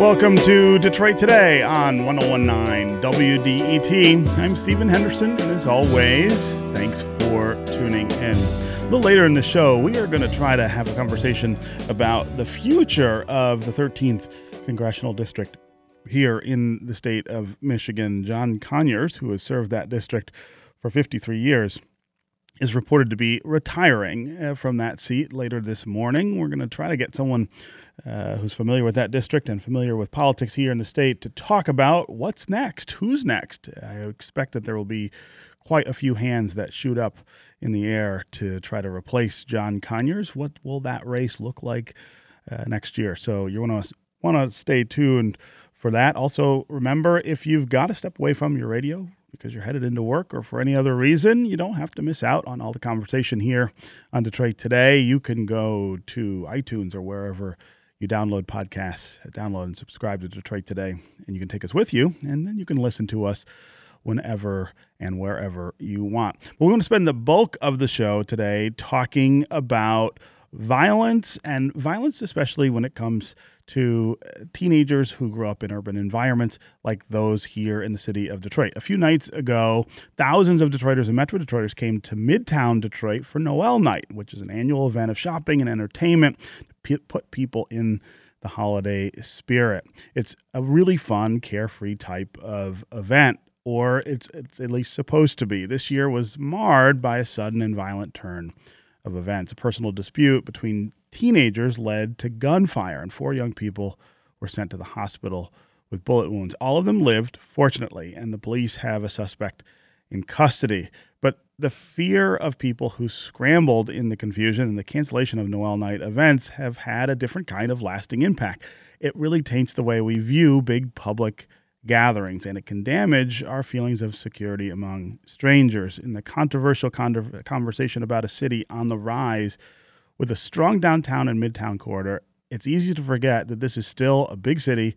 Welcome to Detroit Today on 1019 WDET. I'm Stephen Henderson, and as always, thanks for tuning in. A little later in the show, we are going to try to have a conversation about the future of the 13th Congressional District here in the state of Michigan. John Conyers, who has served that district for 53 years, is reported to be retiring uh, from that seat later this morning. We're going to try to get someone uh, who's familiar with that district and familiar with politics here in the state to talk about what's next, who's next. I expect that there will be quite a few hands that shoot up in the air to try to replace John Conyers. What will that race look like uh, next year? So you want to want to stay tuned for that. Also, remember if you've got to step away from your radio, because you're headed into work or for any other reason, you don't have to miss out on all the conversation here on Detroit Today. You can go to iTunes or wherever you download podcasts, download and subscribe to Detroit Today, and you can take us with you, and then you can listen to us whenever and wherever you want. But we want to spend the bulk of the show today talking about violence and violence, especially when it comes to uh, teenagers who grew up in urban environments like those here in the city of Detroit. A few nights ago, thousands of Detroiters and Metro Detroiters came to Midtown Detroit for Noel Night, which is an annual event of shopping and entertainment put people in the holiday spirit. It's a really fun, carefree type of event or it's it's at least supposed to be. This year was marred by a sudden and violent turn of events. A personal dispute between teenagers led to gunfire, and four young people were sent to the hospital with bullet wounds. All of them lived, fortunately, and the police have a suspect in custody. The fear of people who scrambled in the confusion and the cancellation of Noel night events have had a different kind of lasting impact. It really taints the way we view big public gatherings, and it can damage our feelings of security among strangers. In the controversial con- conversation about a city on the rise, with a strong downtown and midtown corridor, it's easy to forget that this is still a big city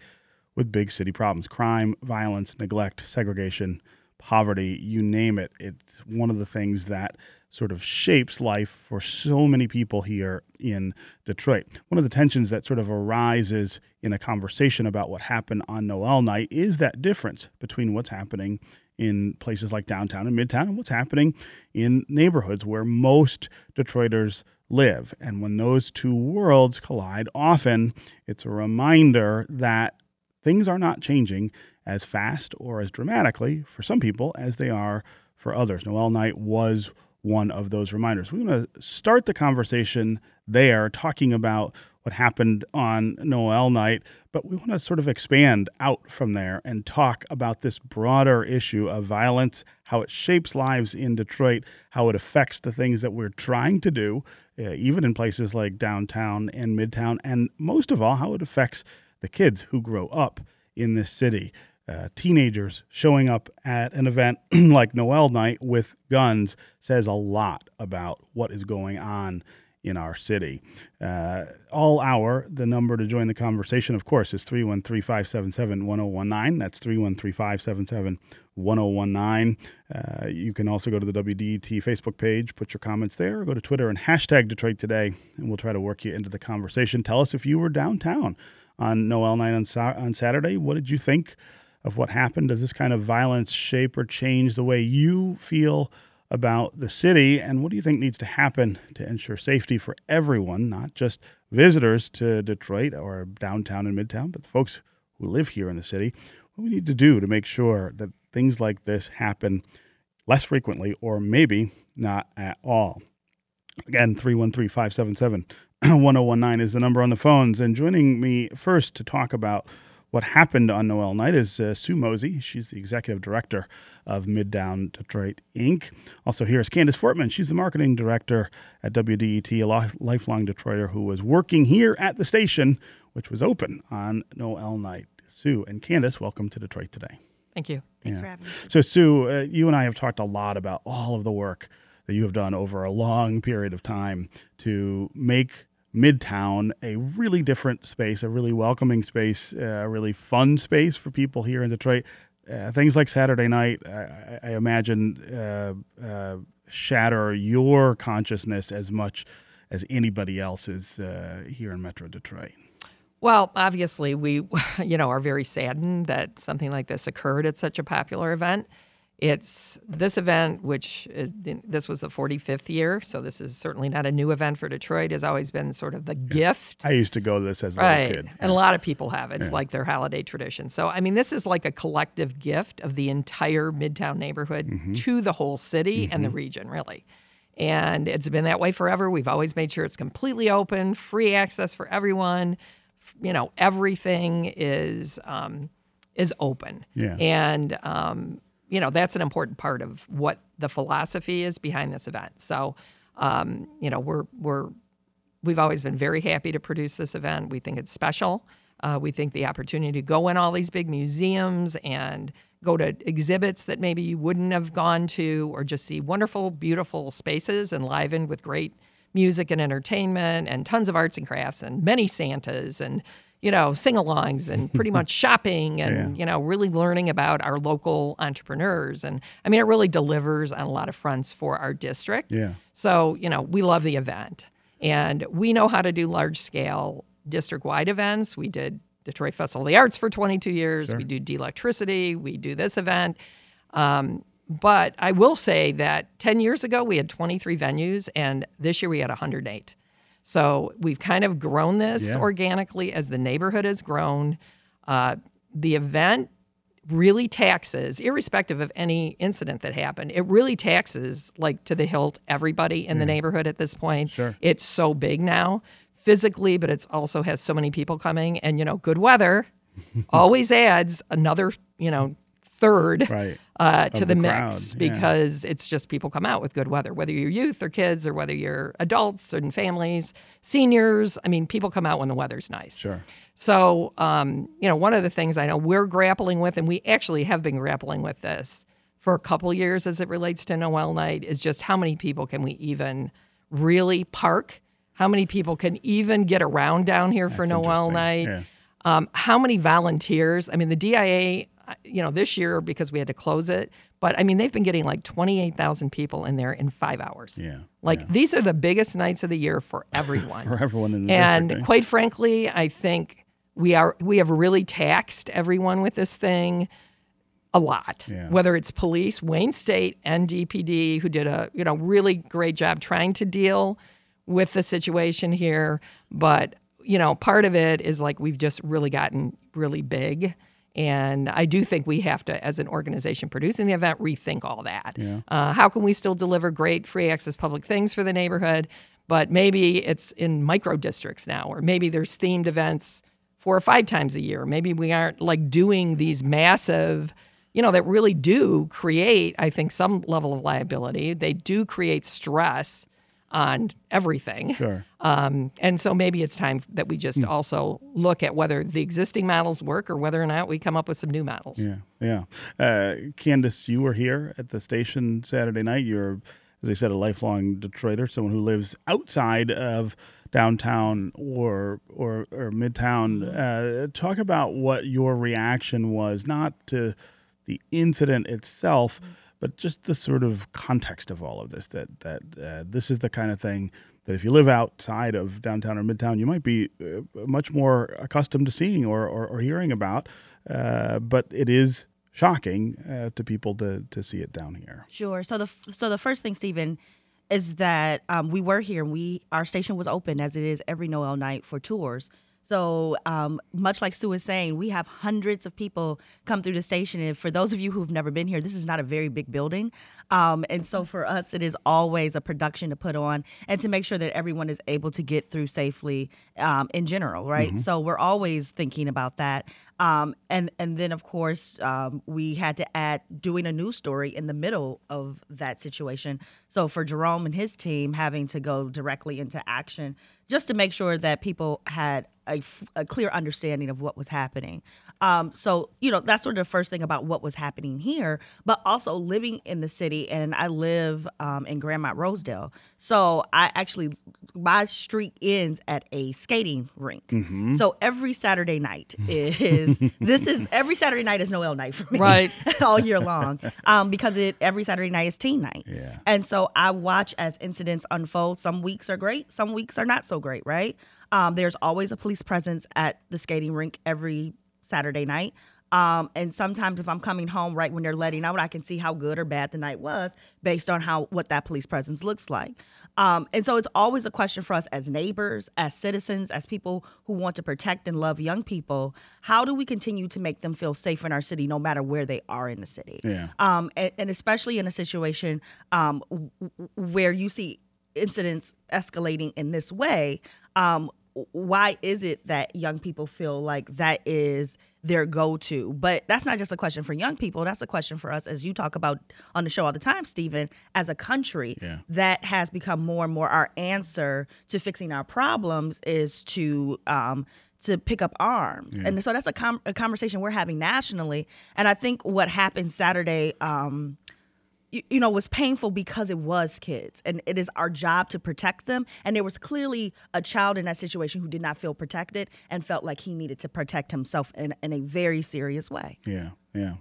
with big city problems crime, violence, neglect, segregation, poverty, you name it. It's one of the things that sort of shapes life for so many people here in Detroit. One of the tensions that sort of arises in a conversation about what happened on Noel night is that difference between what's happening in places like downtown and midtown and what's happening in neighborhoods where most Detroiters live. And when those two worlds collide, often it's a reminder that things are not changing as fast or as dramatically for some people as they are for others. Noel night was one of those reminders. We want to start the conversation there, talking about what happened on Noel night, but we want to sort of expand out from there and talk about this broader issue of violence, how it shapes lives in Detroit, how it affects the things that we're trying to do, uh, even in places like downtown and midtown, and most of all, how it affects the kids who grow up in this city uh, teenagers showing up at an event like Noel Night with guns says a lot about what is going on in our city. Uh, all hour, the number to join the conversation, of course, is 313 577 1019. That's 313 577 1019. Uh, you can also go to the WDET Facebook page, put your comments there, go to Twitter and hashtag Detroit Today, and we'll try to work you into the conversation. Tell us if you were downtown on Noel Night on, on Saturday. What did you think? Of what happened? Does this kind of violence shape or change the way you feel about the city? And what do you think needs to happen to ensure safety for everyone, not just visitors to Detroit or downtown and midtown, but the folks who live here in the city? What do we need to do to make sure that things like this happen less frequently or maybe not at all? Again, 313 577 1019 is the number on the phones. And joining me first to talk about what happened on Noel night is uh, Sue Mosey. She's the executive director of Midtown Detroit Inc. Also, here is Candice Fortman. She's the marketing director at WDET, a lifelong Detroiter who was working here at the station, which was open on Noel night. Sue and Candice, welcome to Detroit today. Thank you. Thanks yeah. for having me. So, Sue, uh, you and I have talked a lot about all of the work that you have done over a long period of time to make Midtown a really different space, a really welcoming space, uh, a really fun space for people here in Detroit. Uh, things like Saturday night, I, I imagine, uh, uh shatter your consciousness as much as anybody else's uh, here in Metro Detroit. Well, obviously, we, you know, are very saddened that something like this occurred at such a popular event. It's this event, which is, this was the 45th year, so this is certainly not a new event for Detroit. Has always been sort of the yeah. gift. I used to go to this as a right. little kid, and a lot of people have. It's yeah. like their holiday tradition. So, I mean, this is like a collective gift of the entire Midtown neighborhood mm-hmm. to the whole city mm-hmm. and the mm-hmm. region, really. And it's been that way forever. We've always made sure it's completely open, free access for everyone. You know, everything is um, is open. Yeah. And um, you know, that's an important part of what the philosophy is behind this event. So, um, you know, we're we're we've always been very happy to produce this event. We think it's special. Uh, we think the opportunity to go in all these big museums and go to exhibits that maybe you wouldn't have gone to, or just see wonderful, beautiful spaces enlivened with great music and entertainment and tons of arts and crafts and many Santas and you know, sing alongs and pretty much shopping and, yeah. you know, really learning about our local entrepreneurs. And I mean, it really delivers on a lot of fronts for our district. Yeah. So, you know, we love the event and we know how to do large scale district wide events. We did Detroit Festival of the Arts for 22 years. Sure. We do DLECTRICITY. We do this event. Um, but I will say that 10 years ago, we had 23 venues, and this year we had 108. So we've kind of grown this yeah. organically as the neighborhood has grown. Uh, the event really taxes, irrespective of any incident that happened, it really taxes, like to the hilt, everybody in yeah. the neighborhood at this point. Sure. It's so big now physically, but it also has so many people coming. And, you know, good weather always adds another, you know, third right. uh, to the, the mix because it's just people come out with good weather, whether you're youth or kids or whether you're adults and families, seniors. I mean, people come out when the weather's nice. Sure. So, um, you know, one of the things I know we're grappling with, and we actually have been grappling with this for a couple years as it relates to Noel night, is just how many people can we even really park? How many people can even get around down here That's for Noel night? Yeah. Um, how many volunteers? I mean, the DIA you know, this year because we had to close it. But I mean, they've been getting like 28,000 people in there in five hours. Yeah. Like yeah. these are the biggest nights of the year for everyone. for everyone in the And district, quite frankly, I think we are we have really taxed everyone with this thing a lot. Yeah. Whether it's police, Wayne State, and DPD, who did a you know really great job trying to deal with the situation here, but you know part of it is like we've just really gotten really big and I do think we have to, as an organization producing the event, rethink all that. Yeah. Uh, how can we still deliver great free access public things for the neighborhood? But maybe it's in micro districts now, or maybe there's themed events four or five times a year. Maybe we aren't like doing these massive, you know, that really do create, I think, some level of liability. They do create stress on everything. Sure. Um, and so maybe it's time that we just mm. also look at whether the existing models work or whether or not we come up with some new models. Yeah, yeah. Uh, Candice, you were here at the station Saturday night. You're, as I said, a lifelong Detroiter, someone who lives outside of downtown or or, or midtown. Mm-hmm. Uh, talk about what your reaction was, not to the incident itself. Mm-hmm but just the sort of context of all of this that that uh, this is the kind of thing that if you live outside of downtown or midtown, you might be uh, much more accustomed to seeing or, or, or hearing about. Uh, but it is shocking uh, to people to, to see it down here. Sure. So the so the first thing, Stephen, is that um, we were here and we our station was open as it is every Noel night for tours. So, um, much like Sue was saying, we have hundreds of people come through the station. And for those of you who've never been here, this is not a very big building. Um, and so, for us, it is always a production to put on and to make sure that everyone is able to get through safely um, in general, right? Mm-hmm. So, we're always thinking about that. Um, and and then of course um, we had to add doing a news story in the middle of that situation. So for Jerome and his team having to go directly into action just to make sure that people had a, a clear understanding of what was happening. Um, so, you know, that's sort of the first thing about what was happening here, but also living in the city. And I live um, in Grandmont Rosedale. So I actually, my street ends at a skating rink. Mm-hmm. So every Saturday night is is this is every Saturday night is Noel night for me, Right. all year long, um, because it every Saturday night is teen night, Yeah. and so I watch as incidents unfold. Some weeks are great, some weeks are not so great, right? Um, there's always a police presence at the skating rink every Saturday night. Um, and sometimes if I'm coming home right when they're letting out, I can see how good or bad the night was based on how what that police presence looks like. Um, and so it's always a question for us as neighbors, as citizens, as people who want to protect and love young people. How do we continue to make them feel safe in our city, no matter where they are in the city? Yeah. Um, and, and especially in a situation um, w- w- where you see incidents escalating in this way, um, why is it that young people feel like that is their go-to? But that's not just a question for young people. That's a question for us as you talk about on the show all the time stephen as a country Yeah. that has become more and more our answer to fixing our problems is to um, to pick up arms. And so that's a, com- a conversation we're having nationally. And i think what happened saturday um, you, know was painful because it was kids and it is our job to protect them and there was clearly a child in that situation who did not feel protected and felt like he needed to protect himself in, in a very serious way Yeah, yeah.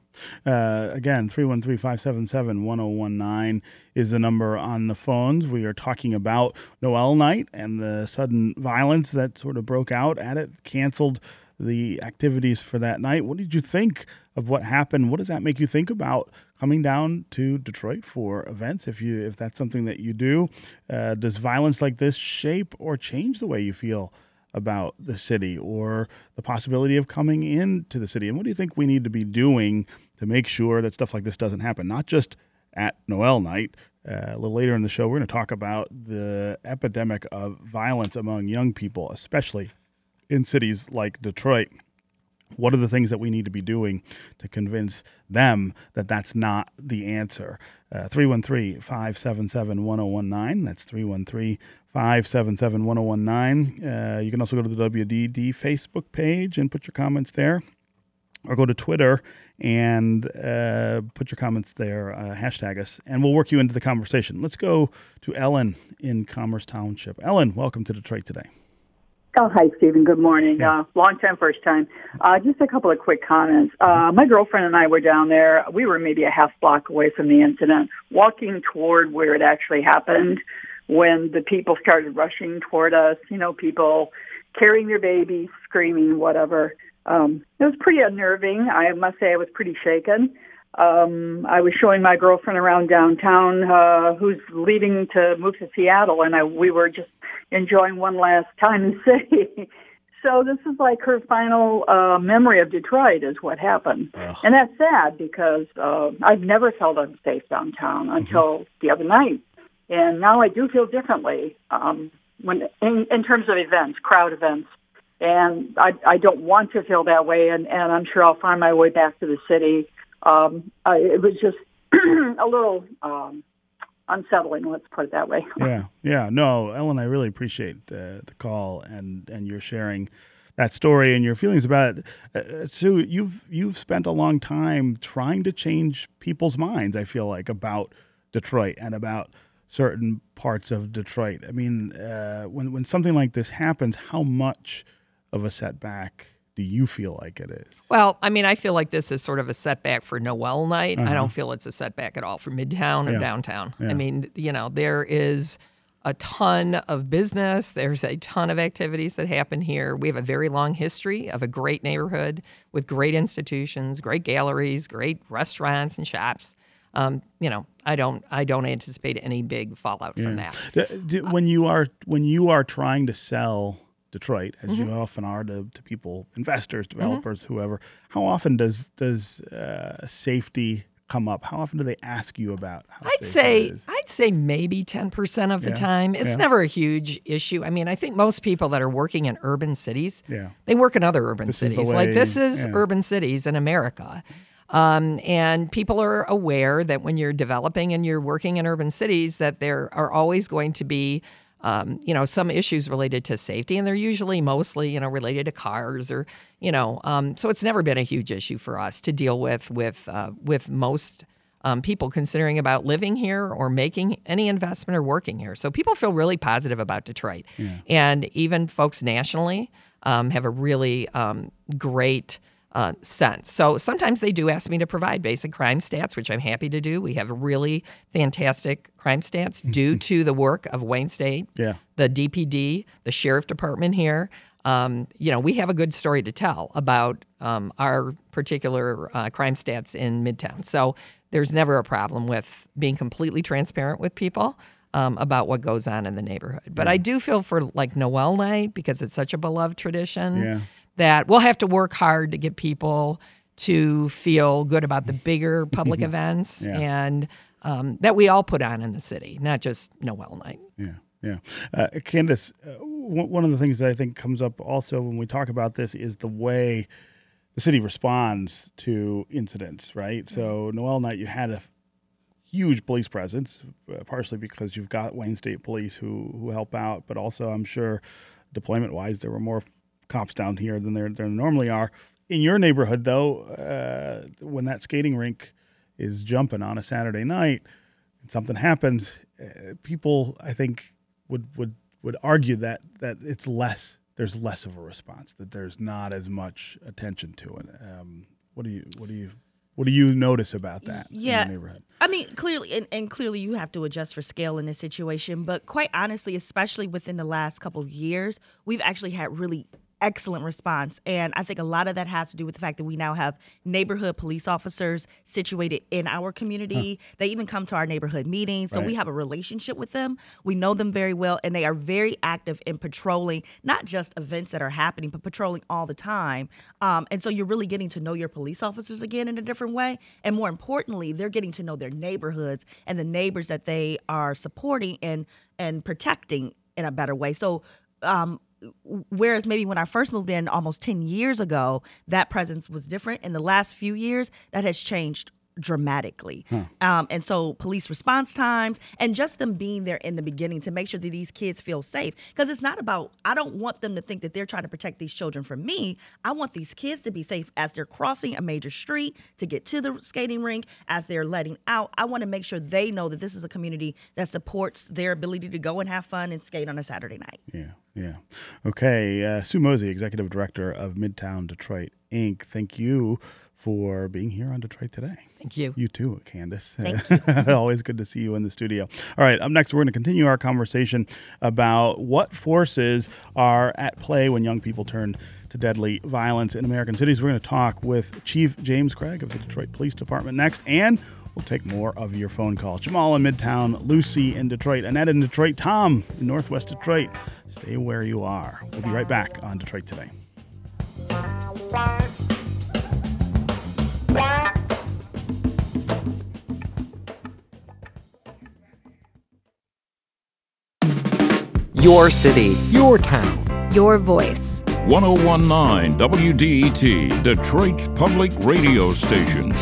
Uh, again, 313 577 1019 is the number on the phones. We are talking about Noel night and the sudden violence that sort of broke out at it, canceled the activities for that night. What did you think of what happened? What does that make you think about coming down to Detroit for events? If you if that's something that you do, uh, does violence like this shape or change the way you feel about the city or the possibility of coming into the city? And what do you think we need to be doing to make sure that stuff like this doesn't happen? Not just at Noel night. Uh, a little later in the show, we're going to talk about the epidemic of violence among young people, especially in cities like Detroit. What are the things that we need to be doing to convince them that that's not the answer? Uh, 313 577 1019. That's 313 577 1019. Uh, You can also go to the WDET Facebook page and put your comments there, or go to Twitter and uh, put your comments there, uh, hashtag us, and we'll work you into the conversation. Let's go to Ellen in Commerce Township. Ellen, welcome to Detroit today. Oh, hi, Stephen. Good morning. Yeah. Uh, long time, first time. Uh, just a couple of quick comments. Uh, my girlfriend and I were down there. We were maybe a half block away from the incident, walking toward where it actually happened when the people started rushing toward us, you know, people carrying their babies, screaming, whatever. Um, it was pretty unnerving. I must say I was pretty shaken. Um, I was showing my girlfriend around downtown, uh, who's leaving to move to Seattle, and I, we were just enjoying one last time in the city. so this is like her final uh, memory of Detroit is what happened, Ugh. and that's sad because uh, I've never felt unsafe downtown until the other night, and now I do feel differently um, when in, in terms of events, crowd events. And I, I don't want to feel that way, and, and I'm sure I'll find my way back to the city. Um, I, it was just a little um, unsettling, let's put it that way. yeah, yeah. No, Ellen, I really appreciate uh, the call and and your sharing that story and your feelings about it. Uh, Sue, you've you've spent a long time trying to change people's minds. I feel like about Detroit and about certain parts of Detroit. I mean, uh, when when something like this happens, how much of a setback do you feel like it is? Well, I mean, I feel like this is sort of a setback for Noel night. I don't feel it's a setback at all for Midtown or Yeah. downtown. Yeah. I mean, you know, there is a ton of business. There's a ton of activities that happen here. We have a very long history of a great neighborhood with great institutions, great galleries, great restaurants and shops. Um, you know, I don't, I don't anticipate any big fallout from that. When you are when you are trying to sell Detroit, as Mm-hmm. you often are to, to people, investors, developers, whoever, how often does does uh, safety come up? How often do they ask you about? How I'd say? I'd say maybe 10% of the Yeah, time. It's yeah. never a huge issue. I mean, I think most people that are working in urban cities, Yeah. they work in other urban This is the cities. like this is urban cities in America. Um, and people are aware that when you're developing and you're working in urban cities, that there are always going to be, um, you know, some issues related to safety, and they're usually mostly, you know, related to cars or, you know, um, so it's never been a huge issue for us to deal with with uh, with most um, people considering about living here or making any investment or working here. So people feel really positive about Detroit, and even folks nationally um, have a really um, great uh, sense. So sometimes they do ask me to provide basic crime stats, which I'm happy to do. We have really fantastic crime stats due to the work of Wayne State, Yeah. the DPD, the sheriff department here. Um, you know, we have a good story to tell about um, our particular uh, crime stats in Midtown. So there's never a problem with being completely transparent with people um, about what goes on in the neighborhood. But I do feel for like Noel Night because it's such a beloved tradition Yeah. That we'll have to work hard to get people to feel good about the bigger public events Yeah. and um, that we all put on in the city, not just Noel Night. Yeah, yeah. Uh, Candice, uh, one one of the things that I think comes up also when we talk about this is the way the city responds to incidents, right? So, Noel Night, you had a huge police presence, uh, partially because you've got Wayne State Police who who help out, but also I'm sure deployment wise there were more cops down here than there there normally are. In your neighborhood, though, uh, when that skating rink is jumping on a Saturday night and something happens, uh, people I think would would would argue that that it's less there's less of a response that there's not as much attention to it. Um, what do you what do you what do you notice about that Yeah. in your neighborhood? I mean, clearly, and, and clearly, you have to adjust for scale in this situation. But quite honestly, especially within the last couple of years, we've actually had really excellent response. And I think a lot of that has to do with the fact that we now have neighborhood police officers situated in our community. They even come to our neighborhood meetings. So we have a relationship with them. We know them very well, and they are very active in patrolling not just events that are happening, but patrolling all the time. Um, and so you're really getting to know your police officers again in a different way. And more importantly, they're getting to know their neighborhoods and the neighbors that they are supporting and and protecting in a better way. So um, whereas maybe when I first moved in almost 10 years ago, that presence was different. In the last few years, that has changed dramatically. Um, and so police response times and just them being there in the beginning to make sure that these kids feel safe. Because it's not about, I don't want them to think that they're trying to protect these children from me. I want these kids to be safe as they're crossing a major street to get to the skating rink, as they're letting out. I want to make sure they know that this is a community that supports their ability to go and have fun and skate on a Saturday night. Yeah, yeah. Okay, uh, Sue Mosey, Executive Director of Midtown Detroit Inc. Thank you for being here on Detroit today. Thank you. You too, Candice. Always good to see you in the studio. All right, up next, we're going to continue our conversation about what forces are at play when young people turn to deadly violence in American cities. We're going to talk with Chief James Craig of the Detroit Police Department next, and we'll take more of your phone calls. Jamal in Midtown, Lucy in Detroit, Annette in Detroit, Tom in Northwest Detroit. Stay where you are. We'll be right back on Detroit Today. Your city, your town. Your voice. 1019 WDET, Detroit's public radio station.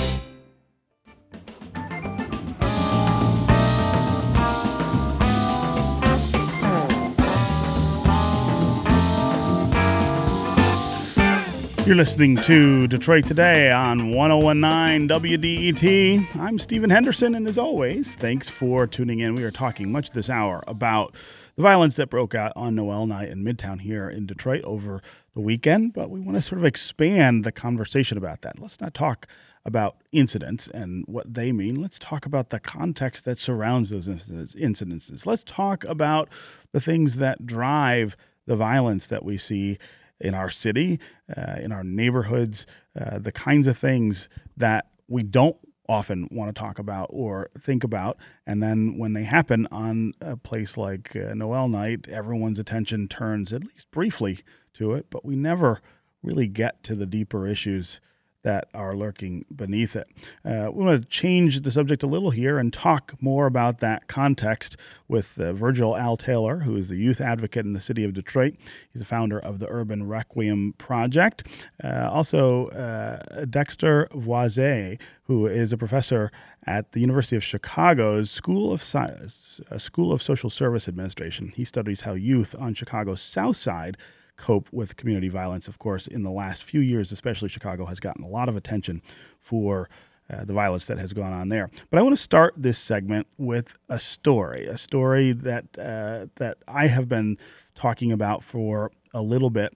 You're listening to Detroit Today on 1019 WDET. I'm Stephen Henderson, and as always, thanks for tuning in. We are talking much this hour about the violence that broke out on Noel night in Midtown here in Detroit over the weekend, but we want to sort of expand the conversation about that. Let's not talk about incidents and what they mean. Let's talk about the context that surrounds those incidences. Let's talk about the things that drive the violence that we see in our city, uh, in our neighborhoods, uh, the kinds of things that we don't often want to talk about or think about. And then when they happen on a place like uh, Noel night, everyone's attention turns at least briefly to it, but we never really get to the deeper issues that are lurking beneath it. Uh, we want to change the subject a little here and talk more about that context with uh, Virgil Al Taylor, who is the youth advocate in the city of Detroit. He's the founder of the Urban Requiem Project. Uh, also, uh, Dexter Voisin, who is a professor at the University of Chicago's School of uh, School of Social Service Administration. He studies how youth on Chicago's South Side cope with community violence. Of course, in the last few years, especially Chicago has gotten a lot of attention for uh, the violence that has gone on there. But I want to start this segment with a story, a story that uh, that I have been talking about for a little bit.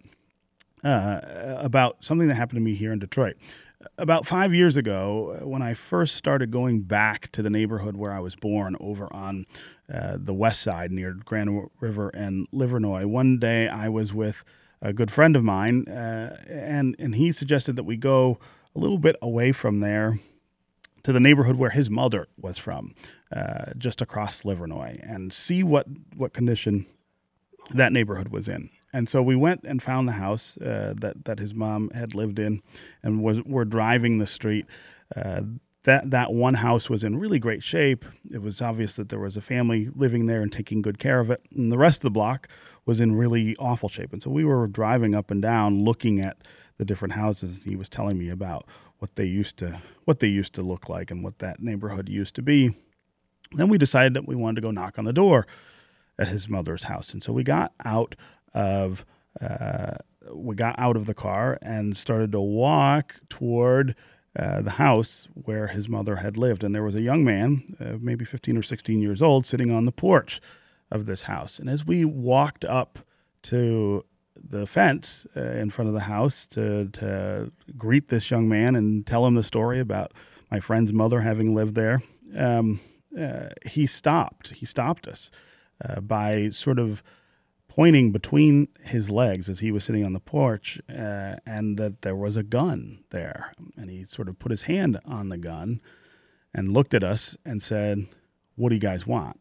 uh, about something that happened to me here in Detroit. About five years ago, when I first started going back to the neighborhood where I was born over on uh, the west side near Grand River and Livernois, one day I was with a good friend of mine, uh, and, and he suggested that we go a little bit away from there to the neighborhood where his mother was from, uh, just across Livernois, and see what, what condition that neighborhood was in. And so we went and found the house uh, that that his mom had lived in, and was were driving the street. Uh, that that one house was in really great shape. It was obvious that there was a family living there and taking good care of it. And the rest of the block was in really awful shape. And so we were driving up and down, looking at the different houses. He was telling me about what they used to what they used to look like and what that neighborhood used to be. Then we decided that we wanted to go knock on the door at his mother's house, and so we got out of uh, we got out of the car and started to walk toward uh, the house where his mother had lived. And there was a young man, uh, maybe 15 or 16 years old, sitting on the porch of this house. And as we walked up to the fence uh, in front of the house to, to greet this young man and tell him the story about my friend's mother having lived there, um, uh, he stopped. He stopped us uh, by sort of pointing between his legs as he was sitting on the porch, uh, and that there was a gun there. And he sort of put his hand on the gun and looked at us and said, What do you guys want?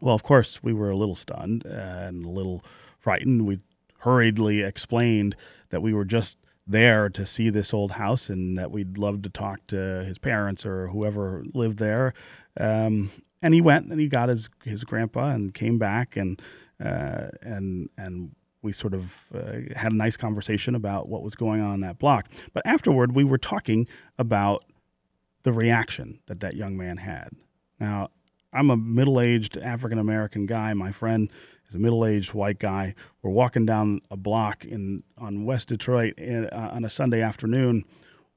Well, of course, we were a little stunned and a little frightened. We hurriedly explained that we were just there to see this old house and that we'd love to talk to his parents or whoever lived there. Um, and he went and he got his, his grandpa and came back and uh, and and we sort of uh, had a nice conversation about what was going on in that block. But afterward, we were talking about the reaction that that young man had. Now, I'm a middle-aged African American guy. My friend is a middle-aged white guy. We're walking down a block in on West Detroit in, uh, on a Sunday afternoon.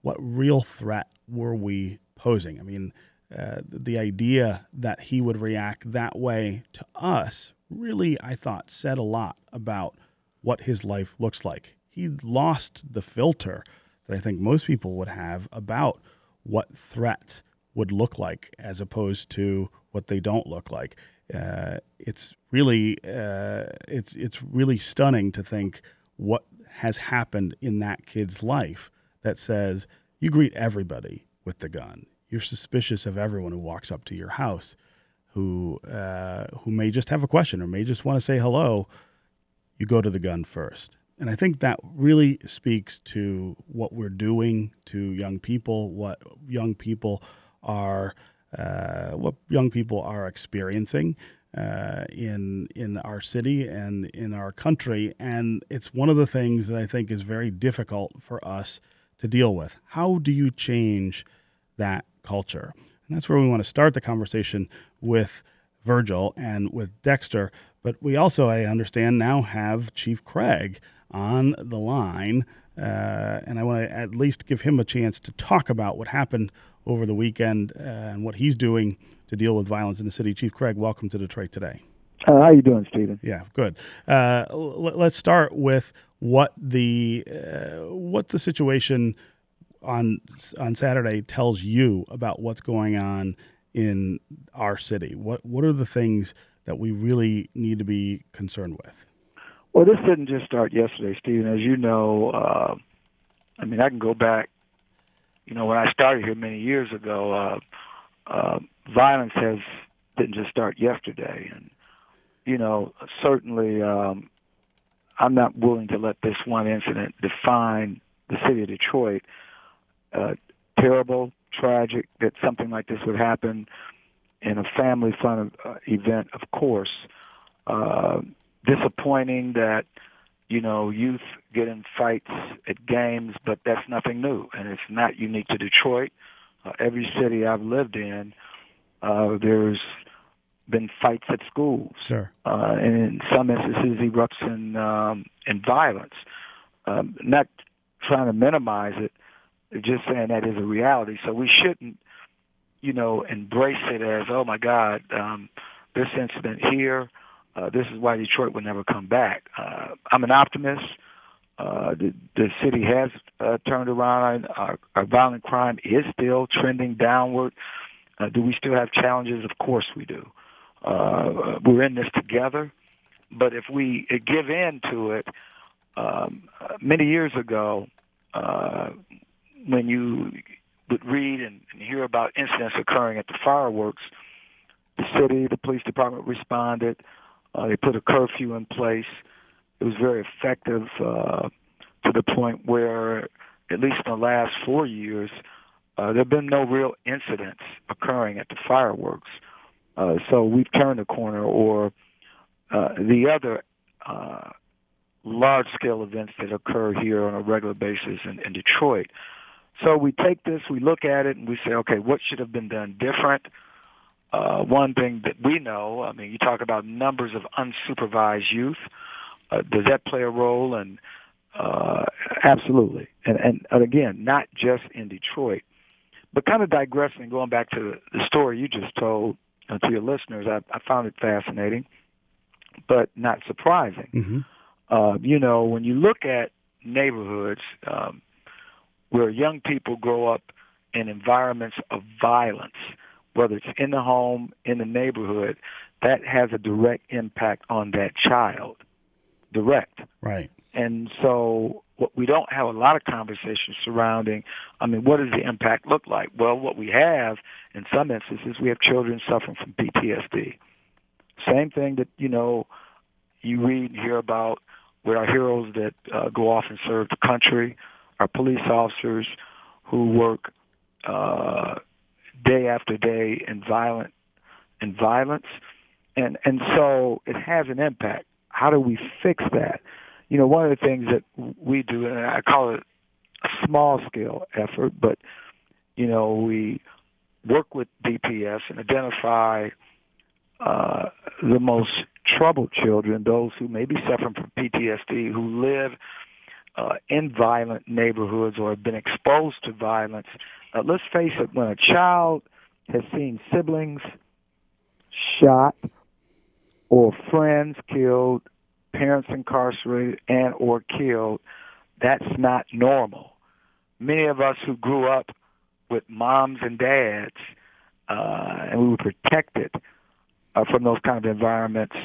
What real threat were we posing? I mean, uh, the idea that he would react that way to us really, I thought, said a lot about what his life looks like. He lost the filter that I think most people would have about what threats would look like as opposed to what they don't look like. Uh, it's really uh, it's it's really stunning to think what has happened in that kid's life that says you greet everybody with the gun. You're suspicious of everyone who walks up to your house who uh, who may just have a question or may just want to say hello, you go to the gun first. And I think that really speaks to what we're doing to young people, what young people are, uh, what young people are experiencing uh, in in our city and in our country. And it's one of the things that I think is very difficult for us to deal with. How do you change that culture? And that's where we want to start the conversation with Virgil and with Dexter. But we also, I understand, now have Chief Craig on the line. Uh, and I want to at least give him a chance to talk about what happened over the weekend uh, and what he's doing to deal with violence in the city. Chief Craig, welcome to Detroit today. Uh, how you doing, Stephen? Yeah, good. Uh, l- let's start with what the uh, what the situation on on Saturday tells you about what's going on in our city? What what are the things that we really need to be concerned with? Well, this didn't just start yesterday, Stephen. As you know, uh, I mean, I can go back. You know, when I started here many years ago, uh, uh, violence has didn't just start yesterday, and you know, certainly, um, I'm not willing to let this one incident define the city of Detroit uh, terrible, tragic that something like this would happen in a family fun uh, event, of course. Uh, disappointing that you know youth get in fights at games, but that's nothing new, and it's not unique to Detroit. Uh, every city I've lived in, uh, there's been fights at schools, sure. uh, and in some instances erupts in um, in violence. Um, not trying to minimize it, just saying that is a reality. So we shouldn't, you know, embrace it as, oh my God, um, this incident here, uh, this is why Detroit will never come back. Uh, I'm an optimist. Uh, the, the city has uh, turned around. Our, our violent crime is still trending downward. Uh, do we still have challenges? Of course we do. Uh, we're in this together. But if we give in to it, um, many years ago, uh, when you would read and, and hear about incidents occurring at the fireworks, the city, the police department responded. Uh, they put a curfew in place. It was very effective uh, to the point where, at least in the last four years, uh, there have been no real incidents occurring at the fireworks. Uh, so we've turned the corner. Or uh, the other uh, large-scale events that occur here on a regular basis in, in Detroit. So we take this, we look at it, and we say, okay, what should have been done different? Uh, one thing that we know, I mean, you talk about numbers of unsupervised youth. Uh, does that play a role? And uh, absolutely. And, and, and again, not just in Detroit, but kind of digressing, going back to the story you just told uh, to your listeners, I, I found it fascinating, but not surprising. Mm-hmm. Uh, you know, when you look at neighborhoods um, where young people grow up in environments of violence, whether it's in the home, in the neighborhood, that has a direct impact on that child. Direct. Right. And so what we don't have a lot of conversations surrounding, I mean, what does the impact look like? Well, what we have in some instances, we have children suffering from PTSD. Same thing that, you know, you read and hear about with our heroes that uh, go off and serve the country, our police officers who work uh, day after day in violent in violence, and and so it has an impact. How do we fix that? You know, one of the things that we do, and I call it a small scale effort, but you know, we work with DPS and identify uh, the most troubled children, those who may be suffering from PTSD, who live uh, in violent neighborhoods or have been exposed to violence. Uh, let's face it, when a child has seen siblings shot or friends killed, parents incarcerated and or killed, that's not normal. Many of us who grew up with moms and dads uh, and we were protected uh, from those kind of environments,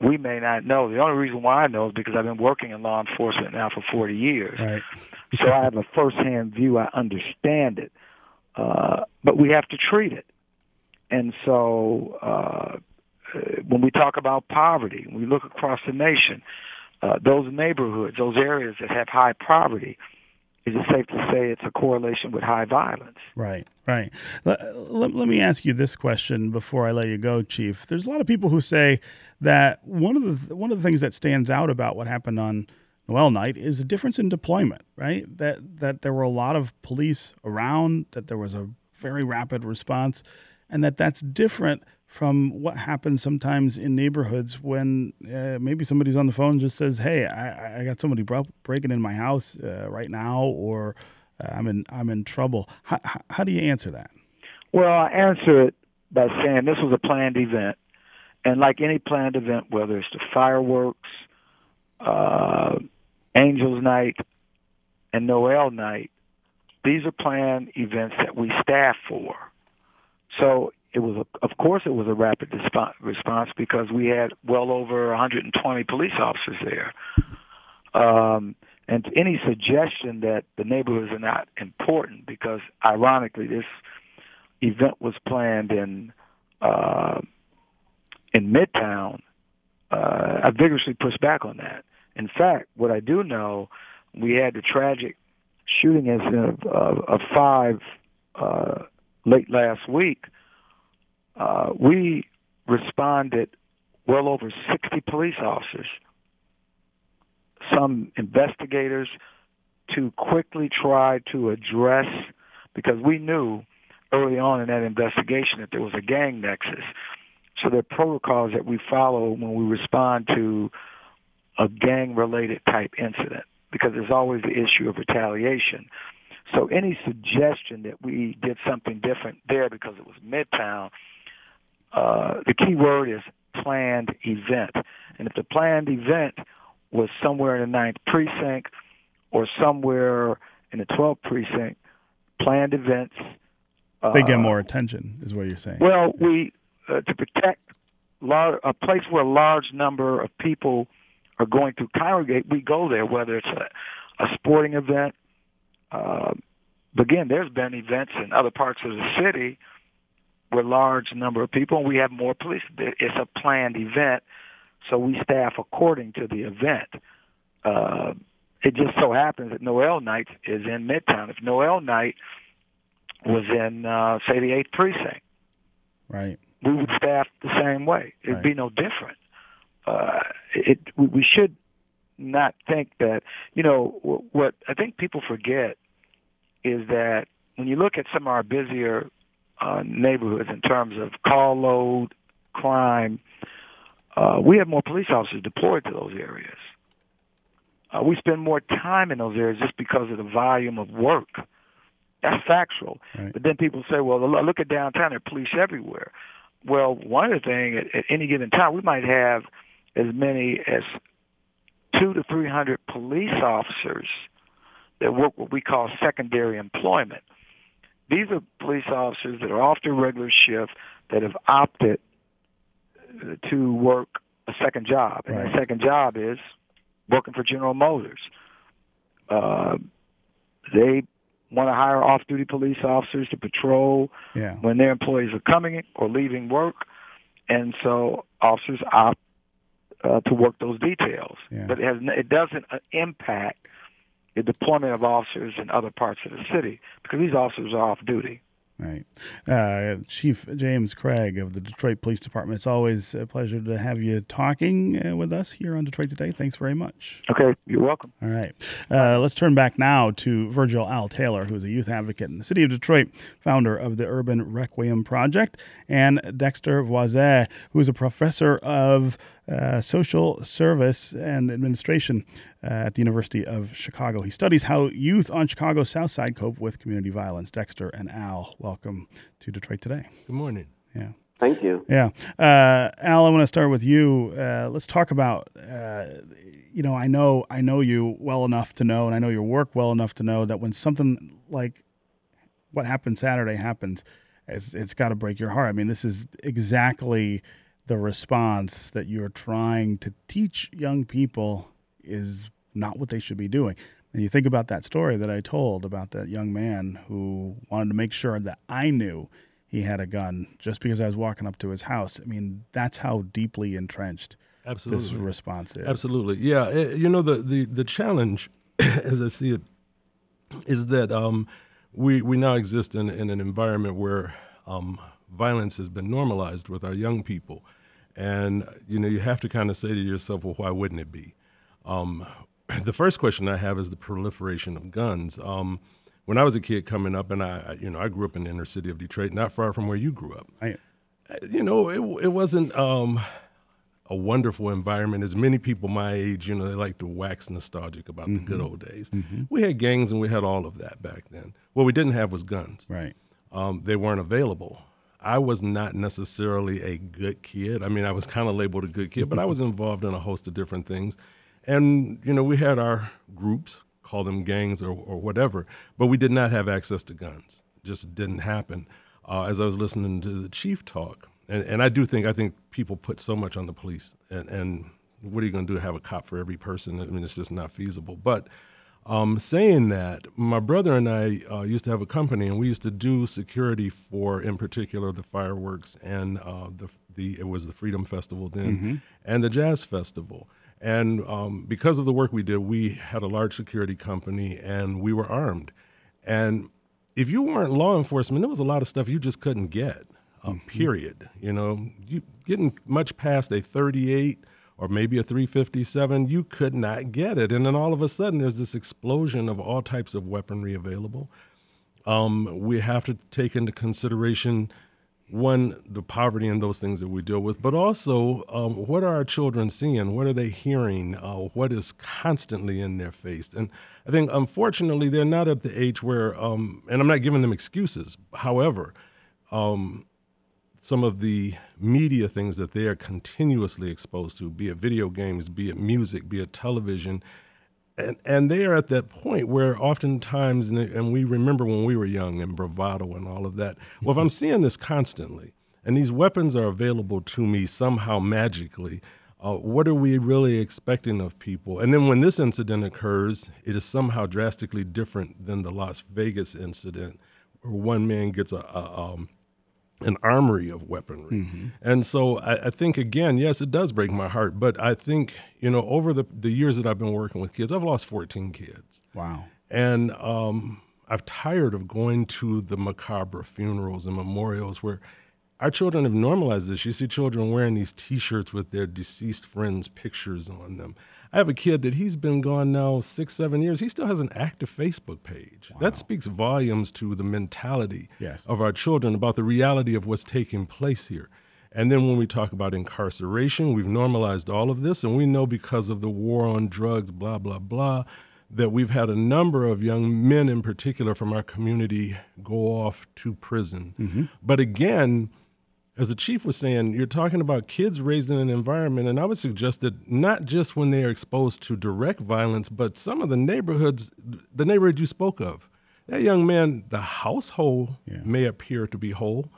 we may not know. The only reason why I know is because I've been working in law enforcement now for 40 years. Right. so I have a firsthand view. I understand it. Uh, but we have to treat it. And so uh, when we talk about poverty, we look across the nation, uh, those neighborhoods, those areas that have high poverty, is it safe to say it's a correlation with high violence? Right, right. Let, let, let, me ask you this question before I let you go, Chief. There's a lot of people who say that one of the one of the things that stands out about what happened on Noel night is a difference in deployment, right? That that there were a lot of police around, that there was a very rapid response, and that that's different from what happens sometimes in neighborhoods when uh, maybe somebody's on the phone just says, "Hey, I, I got somebody breaking in my house uh, right now," or uh, "I'm in I'm in trouble." How, how, do you answer that? Well, I answer it by saying this was a planned event, and like any planned event, whether it's the fireworks, uh, Angels Night, and Noel Night, these are planned events that we staff for. So it was, a, of course, it was a rapid response because we had well over 120 police officers there. Um, and any suggestion that the neighborhoods are not important, because ironically, this event was planned in uh, in Midtown, uh, I vigorously pushed back on that. In fact, what I do know, we had the tragic shooting incident of, of, of five uh, late last week uh, we responded well over 60 police officers, some investigators, to quickly try to address, because we knew early on in that investigation that there was a gang nexus. So there are protocols that we follow when we respond to a gang-related type incident, because there's always the issue of retaliation. So any suggestion that we did something different there because it was Midtown uh, the key word is planned event. And if the planned event was somewhere in the ninth precinct or somewhere in the 12th precinct, planned events. Uh, They get uh, more attention, is what you're saying. Well, we uh, to protect lar- a place where a large number of people are going to congregate. We go there, whether it's a, a sporting event. Uh, again, there's been events in other parts of the city with large number of people, and we have more police. It's a planned event, so we staff according to the event. Uh, it just so happens that Noel Night is in Midtown. If Noel Night was in, uh, say, the eighth precinct, right. we would staff the same way. It'd Right. be no different. Uh, it we, we should not think that you know what I think people forget is that when you look at some of our busier uh, neighborhoods in terms of call load, crime, uh, we have more police officers deployed to those areas. Uh, we spend more time in those areas just because of the volume of work. That's factual. Right. But then people say, well, look at downtown, there are police everywhere. Well, one of the things, at, at any given time, we might have as many as two to 300 police officers that work what we call secondary employment. These are police officers that are off their regular shift that have opted uh, to work a second job. And Right. that second job is working for General Motors. Uh, they want to hire off-duty police officers to patrol Yeah. when their employees are coming or leaving work, and so officers opt uh, to work those details. Yeah. But it, has, n- it doesn't uh, impact the deployment of officers in other parts of the city because these officers are off duty. Right. Uh, Chief James Craig of the Detroit Police Department, it's always a pleasure to have you talking uh, with us here on Detroit Today. Thanks very much. Okay, you're welcome. All right. Uh, let's turn back now to Virgil Al Taylor, who's a youth advocate in the city of Detroit, founder of the Urban Requiem Project, and Dexter Voisin, who is a professor of uh, social service and administration uh, at the University of Chicago. He studies how youth on Chicago's South Side cope with community violence. Dexter and Al, welcome to Detroit Today. Good morning. Yeah. Thank you. Yeah. Uh, Al, I want to start with you. Uh, let's talk about, uh, you know, I know I know you well enough to know, and I know your work well enough to know that when something like what happened Saturday happens, it's, it's got to break your heart. I mean, this is exactly the response that you're trying to teach young people is not what they should be doing. And you think about that story that I told about that young man who wanted to make sure that I knew he had a gun just because I was walking up to his house. I mean, that's how deeply entrenched this Absolutely. response is. Absolutely. Yeah. eh, You know, the, the, the challenge, as I see it, is that um, we, we now exist in, in an environment where um, violence has been normalized with our young people. And, you know, you have to kind of say to yourself, well, why wouldn't it be? Um, the first question I have is the proliferation of guns. Um, when I was a kid coming up, and I, you know, I grew up in the inner city of Detroit, not far from where you grew up I, you know, it, it wasn't um, a wonderful environment. As many people my age, you know, they like to wax nostalgic about the good old days. We had gangs and we had all of that back then. What we didn't have was guns. right. Um, they weren't available. I was not necessarily a good kid. I mean, I was kind of labeled a good kid, but I was involved in a host of different things. And, you know, we had our groups, call them gangs or, or whatever, but we did not have access to guns. Just didn't happen. Uh, as I was listening to the chief talk, and, and I do think, I think people put so much on the police. And, and what are you going to do? Have a cop for every person? I mean, it's just not feasible. But um, saying that, my brother and I uh, used to have a company, and we used to do security for, in particular, the fireworks and uh, the the it was the Freedom Festival then, and the Jazz Festival. And um, because of the work we did, we had a large security company, and we were armed. And if you weren't law enforcement, there was a lot of stuff you just couldn't get. Uh, Period. You know, you getting much past a 38 or maybe a 357, you could not get it. And then all of a sudden, there's this explosion of all types of weaponry available. Um, we have to take into consideration one, the poverty and those things that we deal with, but also um, what are our children seeing? What are they hearing? Uh, what is constantly in their face? And I think, unfortunately, they're not at the age where, um, and I'm not giving them excuses. However, um, some of the media things that they are continuously exposed to, be it video games, be it music, be it television. And, and they are at that point where oftentimes, and, we remember when we were young and bravado and all of that. Well, if I'm seeing this constantly, and these weapons are available to me somehow magically, uh, what are we really expecting of people? And then when this incident occurs, it is somehow drastically different than the Las Vegas incident, where one man gets a, a um, an armory of weaponry. Mm-hmm. And so I, I, think again, yes, it does break my heart. But I think you know, over the the years that I've been working with kids, I've lost 14 kids. Wow. And um, I'm tired of going to the macabre funerals and memorials where our children have normalized this. You see children wearing these T-shirts with their deceased friends' pictures on them. I have a kid that he's been gone now six, seven years. He still has an active Facebook page. Wow. That speaks volumes to the mentality yes. of our children about the reality of what's taking place here. And then when we talk about incarceration, we've normalized all of this, and we know because of the war on drugs, blah, blah, blah, that we've had a number of young men in particular from our community go off to prison. Mm-hmm. But again, as the chief was saying, you're talking about kids raised in an environment, and I would suggest that not just when they are exposed to direct violence, but some of the neighborhoods, the neighborhood you spoke of. That young man, the household yeah. may appear to be whole,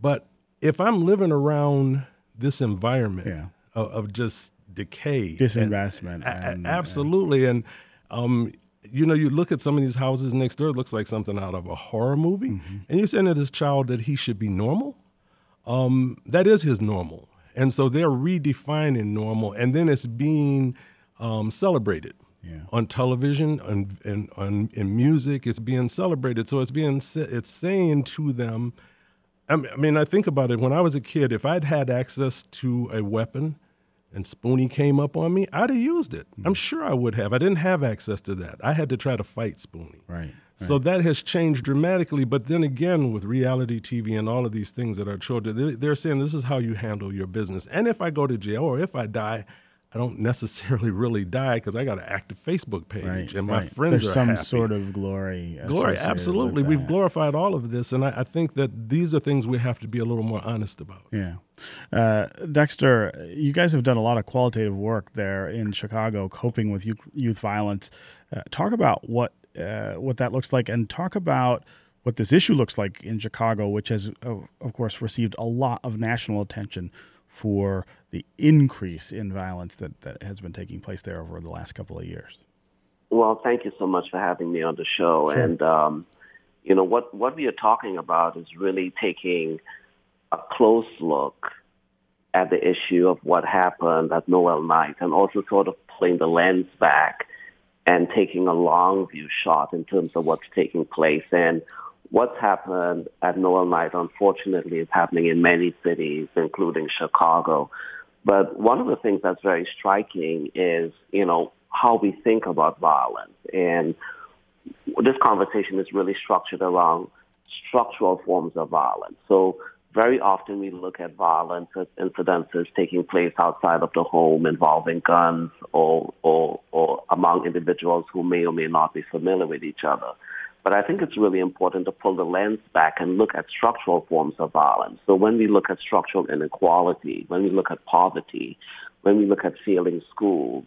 but if I'm living around this environment yeah. of, of, just decay, disinvestment, and, and, absolutely, and um, you know, you look at some of these houses next door, it looks like something out of a horror movie, mm-hmm. and you're saying to this child that he should be normal um, that is his normal. And so they're redefining normal, and then it's being um, celebrated yeah. on television and, and on in music. It's being celebrated, so it's being it's saying to them. I mean, I think about it. When I was a kid, if I'd had access to a weapon, and Spoonie came up on me, I'd have used it. Mm-hmm. I'm sure I would have. I didn't have access to that. I had to try to fight Spoonie. Right. So that has changed dramatically. But then again, with reality TV and all of these things that are children, they're saying this is how you handle your business. And if I go to jail or if I die, I don't necessarily really die because I got an active Facebook page right, and my right. friends There's are some happy. sort of glory. Glory, absolutely. We've glorified all of this, and I, I, think that these are things we have to be a little more honest about. Yeah, uh, Dexter, you guys have done a lot of qualitative work there in Chicago, coping with youth, youth violence. Uh, talk about what uh, what that looks like, and talk about what this issue looks like in Chicago, which has, of course, received a lot of national attention for the increase in violence that, that has been taking place there over the last couple of years. Well, thank you so much for having me on the show. Sure. And, um, you know, what, what we are talking about is really taking a close look at the issue of what happened at Noel Night and also sort of playing the lens back and taking a long view shot in terms of what's taking place. And what's happened at Noel Night, unfortunately, is happening in many cities, including Chicago. But one of the things that's very striking is, you know, how we think about violence. And this conversation is really structured around structural forms of violence. So very often we look at violence as incidences taking place outside of the home involving guns or, or, or among individuals who may or may not be familiar with each other. But I think it's really important to pull the lens back and look at structural forms of violence. So when we look at structural inequality, when we look at poverty, when we look at failing schools,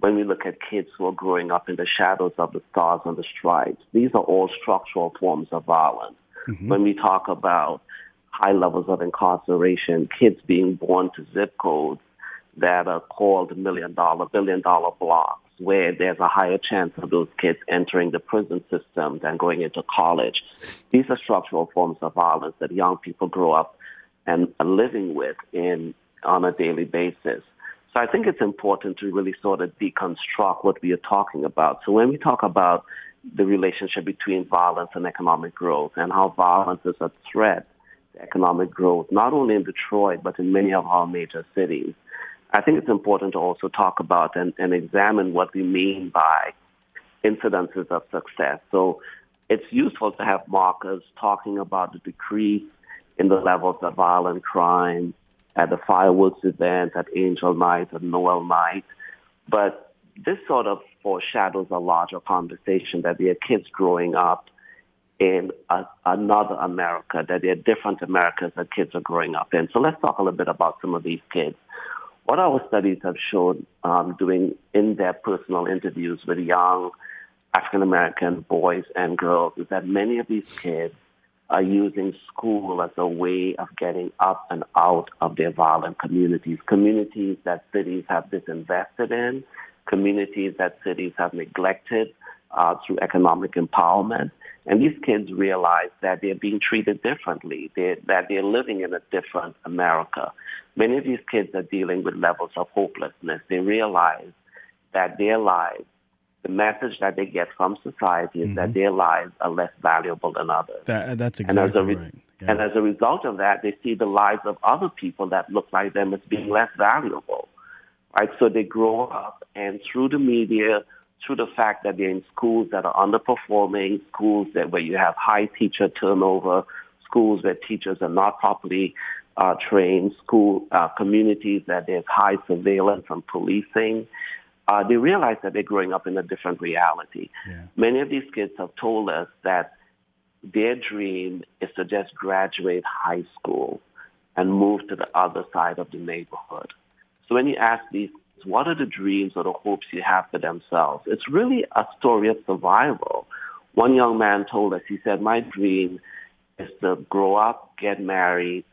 when we look at kids who are growing up in the shadows of the stars and the stripes, these are all structural forms of violence. Mm-hmm. When we talk about high levels of incarceration, kids being born to zip codes that are called million dollar, billion dollar blocks, where there's a higher chance of those kids entering the prison system than going into college. These are structural forms of violence that young people grow up and are living with in on a daily basis. So I think it's important to really sort of deconstruct what we are talking about. So when we talk about the relationship between violence and economic growth and how violence is a threat economic growth, not only in Detroit, but in many of our major cities. I think it's important to also talk about and, and examine what we mean by incidences of success. So it's useful to have markers talking about the decrease in the levels of violent crime at the fireworks event, at Angel Night, at Noel Night. But this sort of foreshadows a larger conversation that there are kids growing up in a, another America, that there are different Americas that kids are growing up in. So let's talk a little bit about some of these kids. What our studies have shown um, doing in-depth personal interviews with young African American boys and girls is that many of these kids are using school as a way of getting up and out of their violent communities, communities that cities have disinvested in, communities that cities have neglected uh, through economic empowerment. And these kids realize that they're being treated differently, they're, that they're living in a different America. Many of these kids are dealing with levels of hopelessness. They realize that their lives the message that they get from society is mm-hmm. that their lives are less valuable than others. That, that's exactly re- right. Yeah. And as a result of that, they see the lives of other people that look like them as being less valuable. Right? So they grow up and through the media, through the fact that they're in schools that are underperforming, schools that where you have high teacher turnover, schools where teachers are not properly uh, trained, school uh, communities that there's high surveillance and policing, uh, they realize that they're growing up in a different reality. Yeah. Many of these kids have told us that their dream is to just graduate high school and move to the other side of the neighborhood. So when you ask these, what are the dreams or the hopes you have for themselves? It's really a story of survival. One young man told us, he said, my dream is to grow up, get married,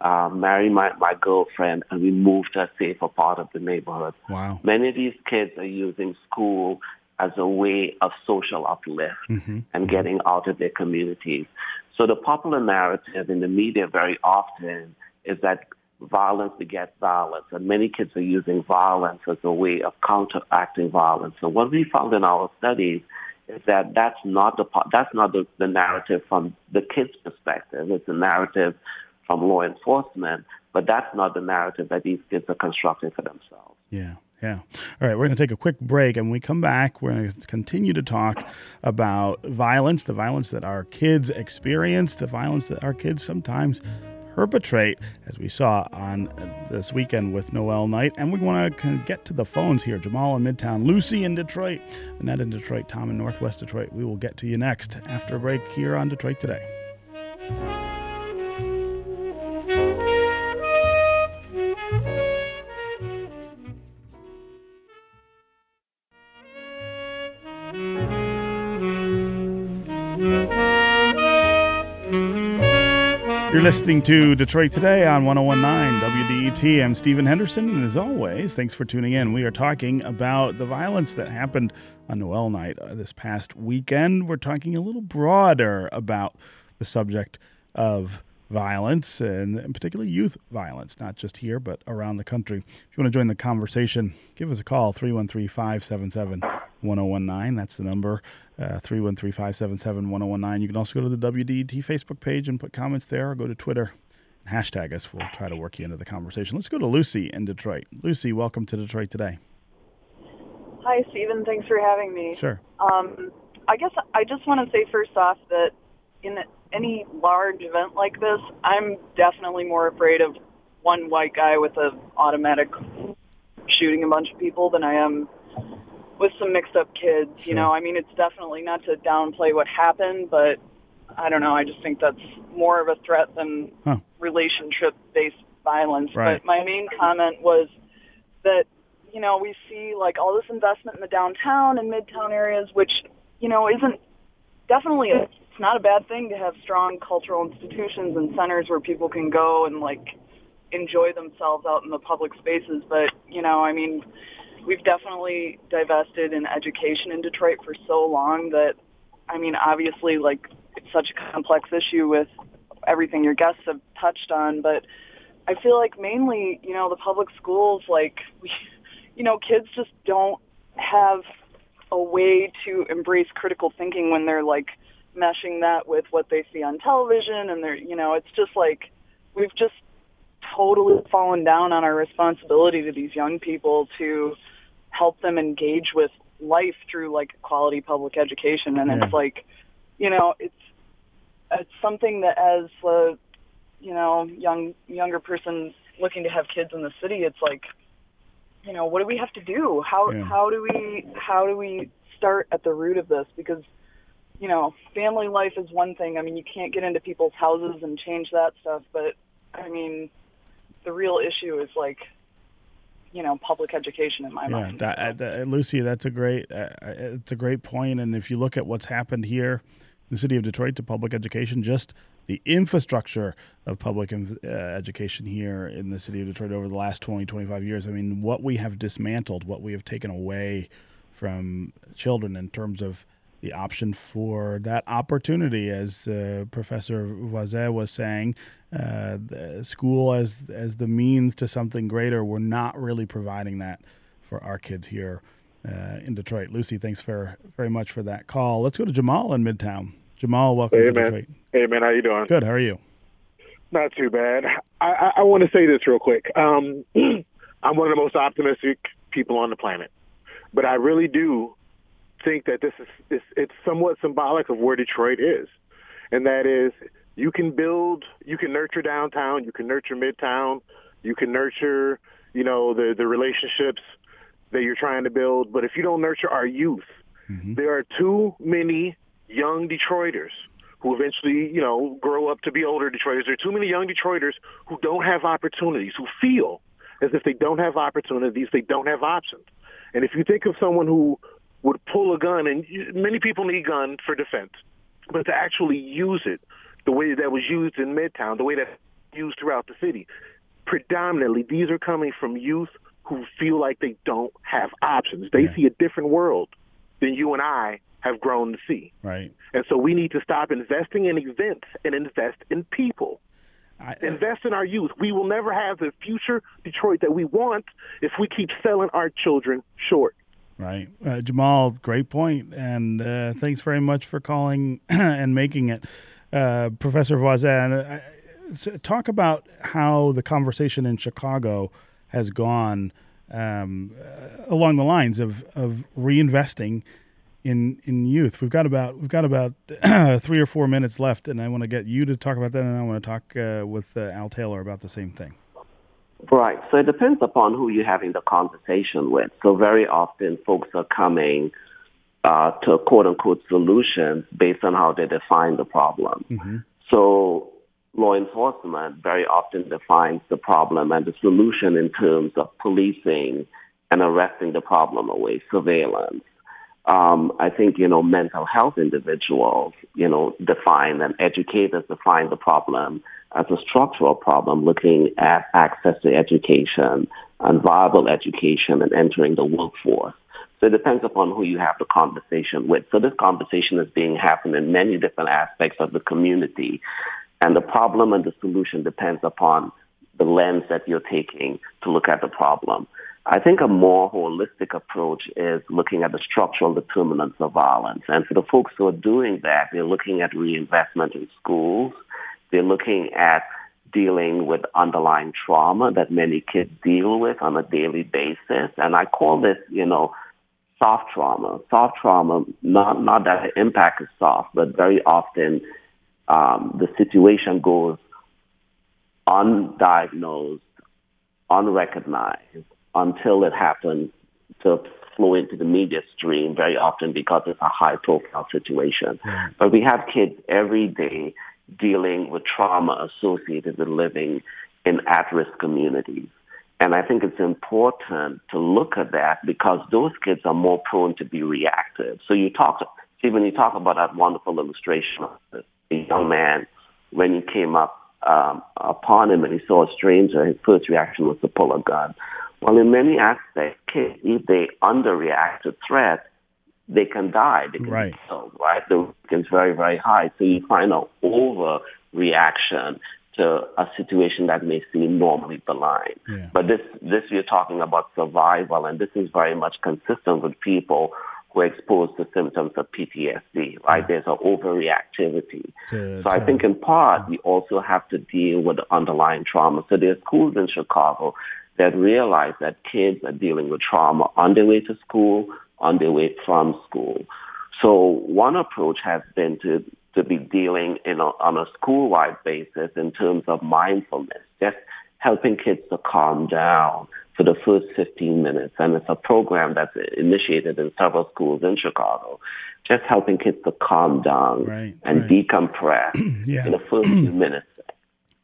uh, marry my, my girlfriend, and we move to a safer part of the neighborhood. Wow. Many of these kids are using school as a way of social uplift mm-hmm. and getting out of their communities. So the popular narrative in the media very often is that violence begets violence, and many kids are using violence as a way of counteracting violence. So what we found in our studies is that that's not the that's not the, the narrative from the kids' perspective. It's a narrative from law enforcement, but that's not the narrative that these kids are constructing for themselves. Yeah. Yeah. All right. We're going to take a quick break. And when we come back, we're going to continue to talk about violence, the violence that our kids experience, the violence that our kids sometimes perpetrate, as we saw on this weekend with Noel Night. And we want to get to the phones here. Jamal in Midtown, Lucy in Detroit, Annette in Detroit, Tom in Northwest Detroit. We will get to you next after a break here on Detroit Today. You're listening to Detroit Today on 1019 WDET. I'm Stephen Henderson, and as always, thanks for tuning in. We are talking about the violence that happened on Noel night uh, this past weekend. We're talking a little broader about the subject of violence, and particularly youth violence, not just here, but around the country. If you want to join the conversation, give us a call 313 577 1019. That's the number. 313 577 1019. You can also go to the WDET Facebook page and put comments there, or go to Twitter and hashtag us. We'll try to work you into the conversation. Let's go to Lucy in Detroit. Lucy, welcome to Detroit today. Hi, Stephen. Thanks for having me. Sure. Um, I guess I just want to say first off that in any large event like this, I'm definitely more afraid of one white guy with an automatic shooting a bunch of people than I am with some mixed up kids. Sure. You know, I mean, it's definitely not to downplay what happened, but I don't know. I just think that's more of a threat than huh. relationship based violence. Right. But my main comment was that, you know, we see like all this investment in the downtown and midtown areas, which, you know, isn't definitely a, it's not a bad thing to have strong cultural institutions and centers where people can go and like enjoy themselves out in the public spaces. But, you know, I mean, we've definitely divested in education in Detroit for so long that, I mean, obviously, like, it's such a complex issue with everything your guests have touched on, but I feel like mainly, you know, the public schools, like, we, you know, kids just don't have a way to embrace critical thinking when they're like meshing that with what they see on television and they're, you know, it's just like we've just totally fallen down on our responsibility to these young people to help them engage with life through like quality public education and yeah. it's like you know it's it's something that as a you know young younger person looking to have kids in the city it's like you know what do we have to do how yeah. how do we how do we start at the root of this because you know, family life is one thing. I mean, you can't get into people's houses and change that stuff, but I mean, the real issue is like you know public education in my yeah, mind. That, uh, that, Lucy, that's a great uh, uh, it's a great point. And if you look at what's happened here in the city of Detroit to public education, just the infrastructure of public uh, education here in the city of Detroit over the last 20, 25 years. I mean, what we have dismantled, what we have taken away from children in terms of the option for that opportunity, as uh, Professor Voisin was saying, uh, school as as the means to something greater. We're not really providing that for our kids here uh, in Detroit. Lucy, thanks for very much for that call. Let's go to Jamal in Midtown. Jamal, welcome hey, to man. Detroit. Hey man, how you doing? Good. How are you? Not too bad. I, I, I want to say this real quick. Um, I'm one of the most optimistic people on the planet, but I really do think that this is it's, it's somewhat symbolic of where Detroit is, and that is you can build, you can nurture downtown, you can nurture midtown, you can nurture, you know, the the relationships that you're trying to build. But if you don't nurture our youth, mm-hmm. there are too many young Detroiters who eventually, you know, grow up to be older Detroiters. There are too many young Detroiters who don't have opportunities, who feel as if they don't have opportunities, they don't have options. And if you think of someone who would pull a gun, and many people need guns for defense, but to actually use it the way that was used in Midtown, the way that used throughout the city, predominantly these are coming from youth who feel like they don't have options. They yeah. see a different world than you and I have grown to see. Right. And so we need to stop investing in events and invest in people. I, uh, invest in our youth. We will never have the future Detroit that we want if we keep selling our children short. Right. Uh, Jamal, great point. And uh, thanks very much for calling and making it. Uh, Professor Voisin, talk about how the conversation in Chicago has gone um, uh, along the lines of, of reinvesting in in youth. We've got about we've got about three or four minutes left, and I want to get you to talk about that, and I want to talk uh, with uh, Al Taylor about the same thing. Right. So it depends upon who you're having the conversation with. So very often, folks are coming uh, to quote unquote solutions based on how they define the problem. Mm-hmm. So law enforcement very often defines the problem and the solution in terms of policing and arresting the problem away, surveillance um, I think, you know, mental health individuals, you know, define and educators define the problem as a structural problem looking at access to education and viable education and entering the workforce. So it depends upon who you have the conversation with. So this conversation is being happened in many different aspects of the community. And the problem and the solution depends upon the lens that you're taking to look at the problem. I think a more holistic approach is looking at the structural determinants of violence. And for the folks who are doing that, they're looking at reinvestment in schools. They're looking at dealing with underlying trauma that many kids deal with on a daily basis. And I call this, you know, soft trauma. Soft trauma, not, not that the impact is soft, but very often um, the situation goes undiagnosed, unrecognized, until it happens to flow into the media stream very often because it's a high profile situation. Mm. But we have kids every day dealing with trauma associated with living in at-risk communities. And I think it's important to look at that because those kids are more prone to be reactive. So you talk, Stephen, you talk about that wonderful illustration of the young man when he came up um, upon him and he saw a stranger, his first reaction was to pull a gun. Well, in many aspects, kids, if they underreact to threat, they can die. They can right. be killed, right? The risk is very, very high. So you find an overreaction to a situation that may seem normally benign. Yeah. But this, this you're talking about survival, and this is very much consistent with people who are exposed to symptoms of PTSD, right? Yeah. There's an overreactivity. To, so I think in part, yeah. we also have to deal with the underlying trauma. So there's schools in Chicago that realize that kids are dealing with trauma on their way to school, on their way from school. So one approach has been to, to be dealing in a, on a school-wide basis in terms of mindfulness, just helping kids to calm down for the first 15 minutes. And it's a program that's initiated in several schools in Chicago, just helping kids to calm down right, and right. decompress yeah. in the first few minutes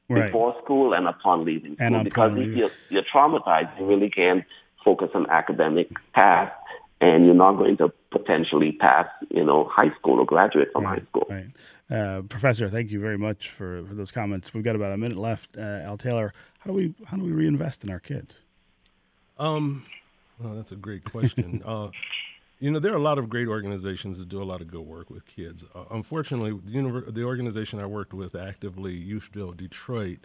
right. before school and upon leaving school. And because if you're, you're traumatized, you really can't focus on academic path and you're not going to potentially pass, you know, high school or graduate from high school. Right. Uh, Professor, thank you very much for, for those comments. We've got about a minute left. Uh, Al Taylor, how do we how do we reinvest in our kids? Um, well, that's a great question. uh, you know, there are a lot of great organizations that do a lot of good work with kids. Uh, unfortunately, the, univer- the organization I worked with actively, Youth Build Detroit,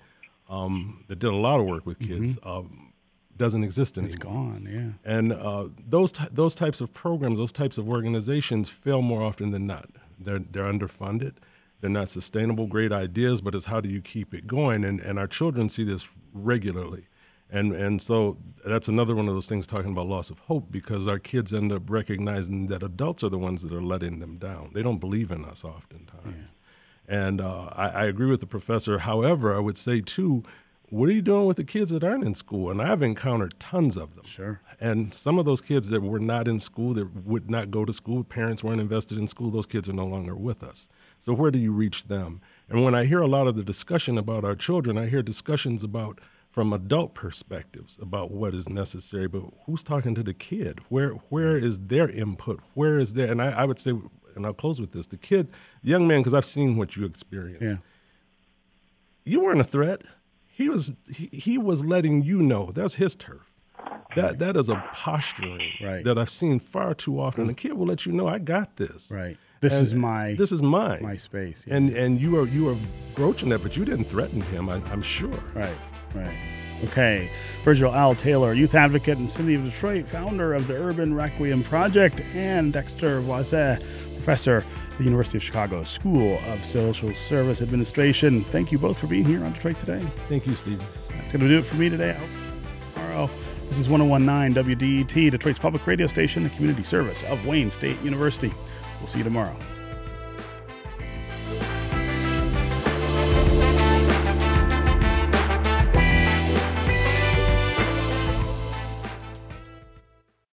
um, that did a lot of work with kids, um, doesn't exist anymore. It's gone, yeah. And uh, those ty- those types of programs, those types of organizations fail more often than not. They're they're underfunded. They're not sustainable. Great ideas, but it's how do you keep it going? And and our children see this regularly, and and so that's another one of those things talking about loss of hope because our kids end up recognizing that adults are the ones that are letting them down. They don't believe in us oftentimes. And uh, I, I agree with the professor. However, I would say too, what are you doing with the kids that aren't in school? And I've encountered tons of them. Sure. And some of those kids that were not in school, that would not go to school, parents weren't invested in school, those kids are no longer with us. So where do you reach them? And when I hear a lot of the discussion about our children, I hear discussions about from adult perspectives about what is necessary, but who's talking to the kid? Where where is their input? Where is their and I, I would say and I'll close with this. The kid, the young man, because I've seen what you experienced. Yeah. You weren't a threat. He was he, he was letting you know that's his turf. That that is a posturing Right. that I've seen far too often. The kid will let you know I got this. Right. This And is my this is mine. my space. yeah. And and you are you are broaching that, but you didn't threaten him. I, I'm sure. Right, right. Okay. Virgil Al Taylor, youth advocate in the city of Detroit, founder of the Urban Requiem Project, and Dexter Voisin, professor the University of Chicago School of Social Service Administration. Thank you both for being here on Detroit Today. Thank you, Steve. That's going to do it for me today. Tomorrow. This is 1019 WDET, Detroit's public radio station, the community service of Wayne State University. We'll see you tomorrow.